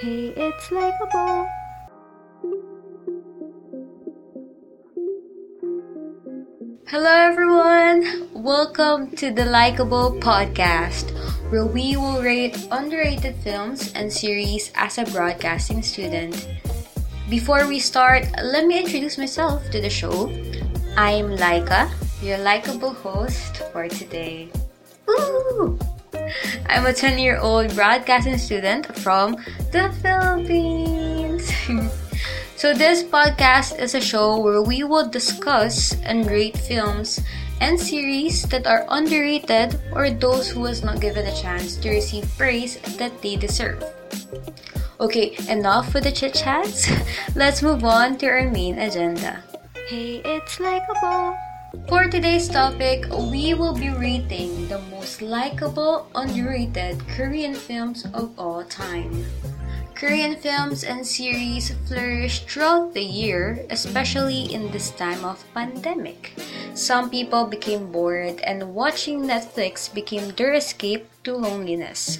Hey, it's likeable. Hello, everyone. Welcome to the LYKAble Podcast, where we will rate underrated films and series as a broadcasting student. Before we start, let me introduce myself to the show. I'm Lyka, your likable host for today. I'm a 10 year old broadcasting student from the Philippines. so, this podcast is a show where we will discuss and rate films and series that are underrated or those who has not given a chance to receive praise that they deserve. Okay, enough with the chit chats. Let's move on to our main agenda. Hey, it's likeable. For today's topic, we will be rating the most likable, underrated Korean films of all time. Korean films and series flourished throughout the year, especially in this time of pandemic. Some people became bored and watching Netflix became their escape to loneliness.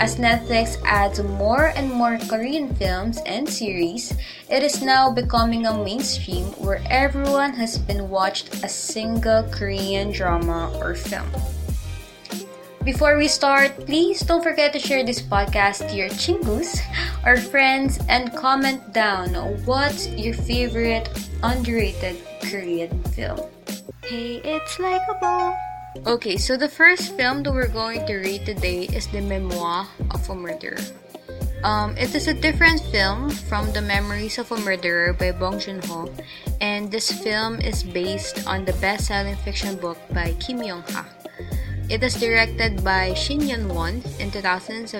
As Netflix adds more and more Korean films and series, it is now becoming a mainstream where everyone has been watched a single Korean drama or film. Before we start, please don't forget to share this podcast to your chingus or friends and comment down what's your favorite underrated Korean film. Hey, it's likeable. Okay, so the first film that we're going to read today is The Memoir of a Murderer. Um, it is a different film from The Memories of a Murderer by Bong Joon-ho, and this film is based on the best-selling fiction book by Kim Young-ha. It is directed by Shin Yun-won in 2017,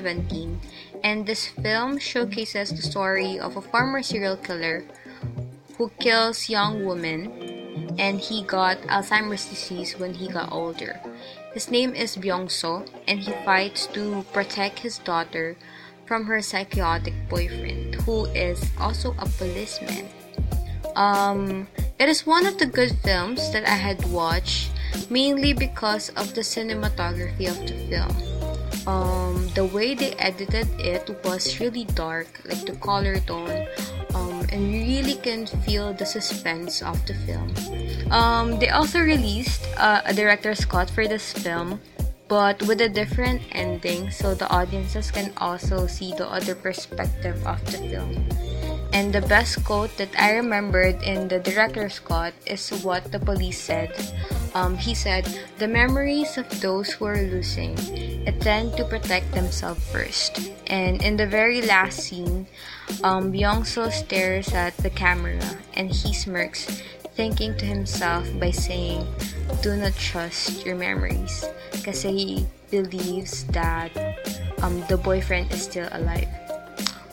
and this film showcases the story of a former serial killer who kills young women and he got Alzheimer's disease when he got older. His name is Byung-so, and he fights to protect his daughter from her psychotic boyfriend, who is also a policeman. Um, it is one of the good films that I had watched, mainly because of the cinematography of the film. Um, the way they edited it was really dark, like the color tone and you really can feel the suspense of the film. Um, they also released uh, a director's cut for this film, but with a different ending, so the audiences can also see the other perspective of the film. And the best quote that I remembered in the director's cut is what the police said. Um, he said, The memories of those who are losing tend to protect themselves first. And in the very last scene, um, Byung-so stares at the camera and he smirks, thinking to himself by saying, Do not trust your memories. Because he believes that um, the boyfriend is still alive.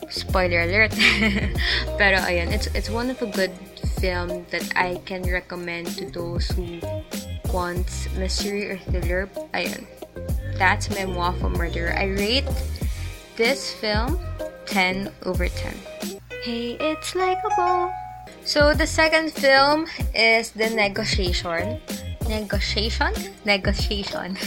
Spoiler alert. Pero ayun, it's, it's one of a good film that I can recommend to those who want mystery or thriller. Ayun. That's Memoir of a Murderer. I rate this film 10 over 10. Hey, it's likeable. So the second film is The Negotiation. Negotiation? Negotiation.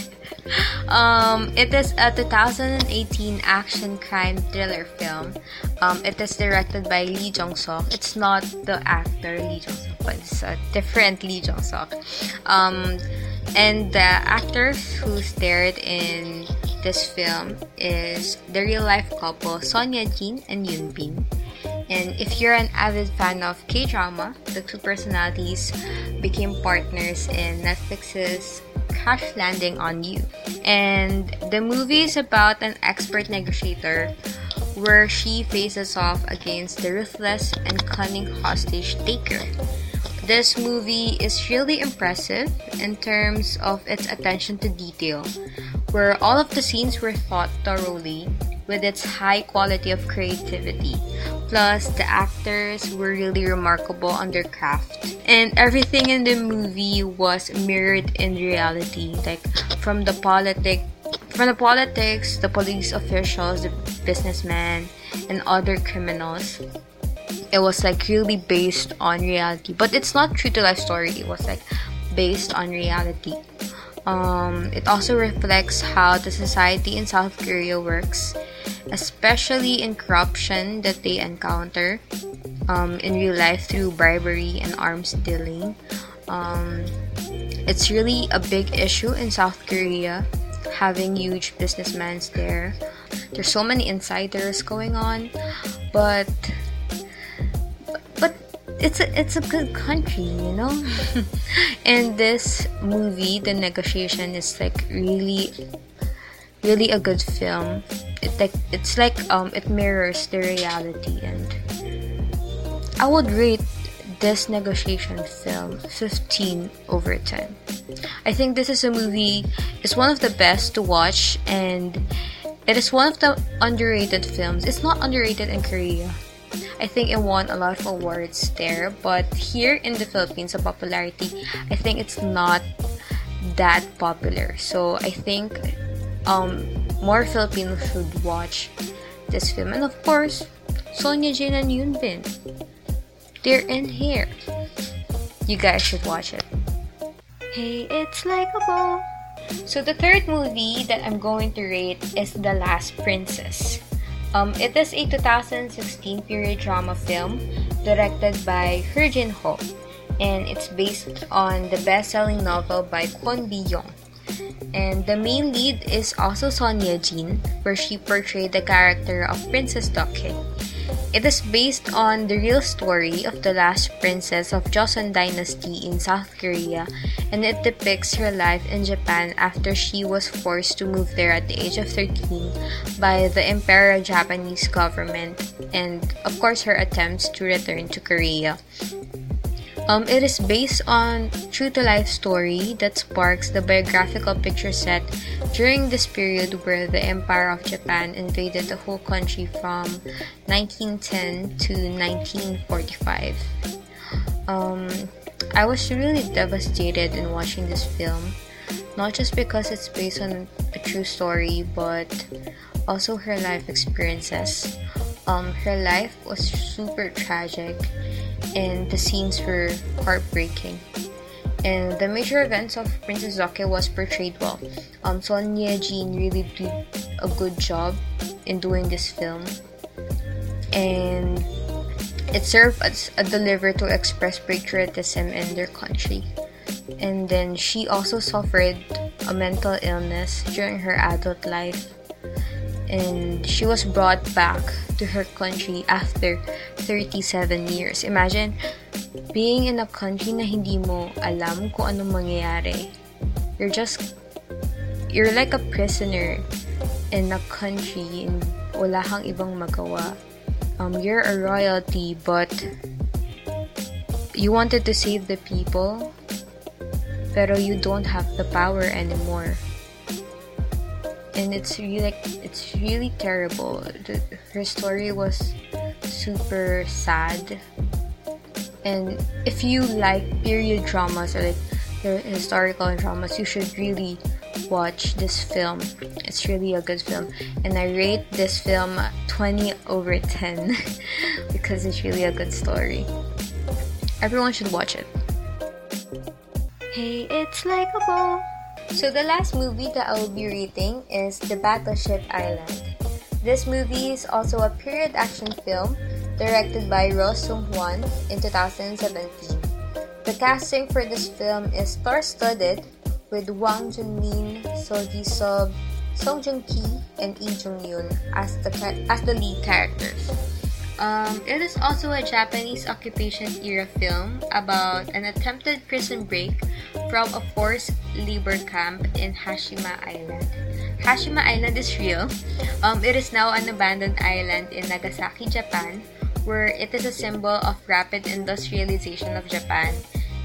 um, it is a 2018 action crime thriller film. Um, it is directed by Lee Jong Suk. It's not the actor Lee Jong Suk, it's a different Lee Jong Suk. Um, and the actors who starred in this film is the real life couple Son Ye Jin and Hyun Bin. And if you're an avid fan of K drama, the two personalities became partners in Netflix's Crash Landing on You. And the movie is about an expert negotiator where she faces off against the ruthless and cunning hostage taker. This movie is really impressive in terms of its attention to detail, where all of the scenes were thought thoroughly with its high quality of creativity. Plus, the actors were really remarkable on their craft. And everything in the movie was mirrored in reality, like from the politic from the politics, the police officials, the businessmen, and other criminals it was like really based on reality but it's not true to life story it was like based on reality um, it also reflects how the society in south korea works especially in corruption that they encounter um, in real life through bribery and arms dealing. Um, it's really a big issue in South Korea, having huge businessmen there. There's so many insiders going on, but but it's a it's a good country, you know. and this movie, The Negotiation, is like really really a good film. It like it's like um it mirrors the reality and I would rate this negotiation film 15 over 10. I think this is a movie it's one of the best to watch and it is one of the underrated films. It's not underrated in Korea. I think it won a lot of awards there, but here in the Philippines, the popularity, I think it's not that popular. So I think um, more Filipinos should watch this film. And of course, Son Ye Jin and Hyun Bin. They're in here. You guys should watch it. Hey, it's like a ball. So the third movie that I'm going to rate is The Last Princess. Um, it is a 2016 period drama film directed by Jin Ho, and it's based on the best-selling novel by Kwon Bi Young. And the main lead is also Son Ye Jin, where she portrayed the character of Princess Deokhye. It is based on the real story of the last princess of Joseon Dynasty in South Korea, and it depicts her life in Japan after she was forced to move there at the age of 13 by the Imperial Japanese government, and of course her attempts to return to Korea. Um, it is based on true to life story that sparks the biographical picture set during this period where the Empire of Japan invaded the whole country from 1910 to 1945. Um, I was really devastated in watching this film, not just because it's based on a true story, but also her life experiences. Um, her life was super tragic and the scenes were heartbreaking. And the major events of Princess Deokhye was portrayed well. Um, Son Ye Jin really did a good job in doing this film, and it served as a deliver to express patriotism in their country. And then she also suffered a mental illness during her adult life, and she was brought back to her country after 37 years. Imagine being in a country na hindi mo alam kung anong mangyayari. You're just you're like a prisoner in a country and wala kang ibang magawa. Um, you're a royalty but you wanted to save the people pero you don't have the power anymore and it's really like it's really terrible. The, her story was super sad, and if you like period dramas or like historical dramas, you should really watch this film. It's really a good film, and I rate this film 20 over 10 because it's really a good story. Everyone should watch it. Hey, it's like a ball. So the last movie that I will be rating is The Battleship Island. This movie is also a period action film directed by Ryoo Seung Wan in 2017. The casting for this film is star-studded with Hwang Jung-min, So Ji Sub, Song Joong Ki, and Lee Jung Hyun as the as the lead characters. Um, it is also a Japanese occupation era film about an attempted prison break from a forced labor camp in Hashima Island. Hashima Island is real. Um, it is now an abandoned island in Nagasaki, Japan, where it is a symbol of rapid industrialization of Japan.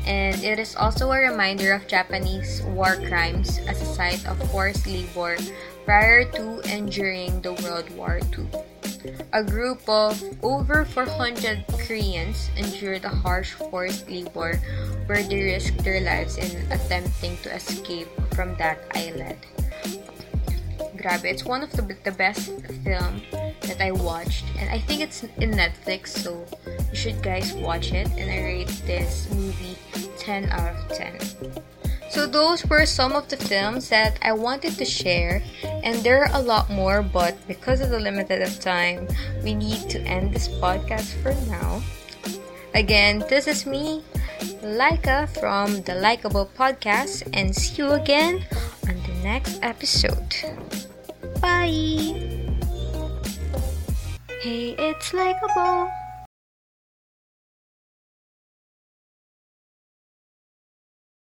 And it is also a reminder of Japanese war crimes as a site of forced labor prior to and during the World War II. A group of over 400 Koreans endured a harsh forced labor where they risked their lives in attempting to escape from that island. Grabe, it's one of the, the best film that I watched and I think it's in Netflix so you should guys watch it and I rate this movie 10 out of 10. So those were some of the films that I wanted to share And there are a lot more, but because of the limited of time, we need to end this podcast for now. Again, this is me, Lyka from the LYKAble Podcast, and see you again on the next episode. Bye! Hey, it's Likeable!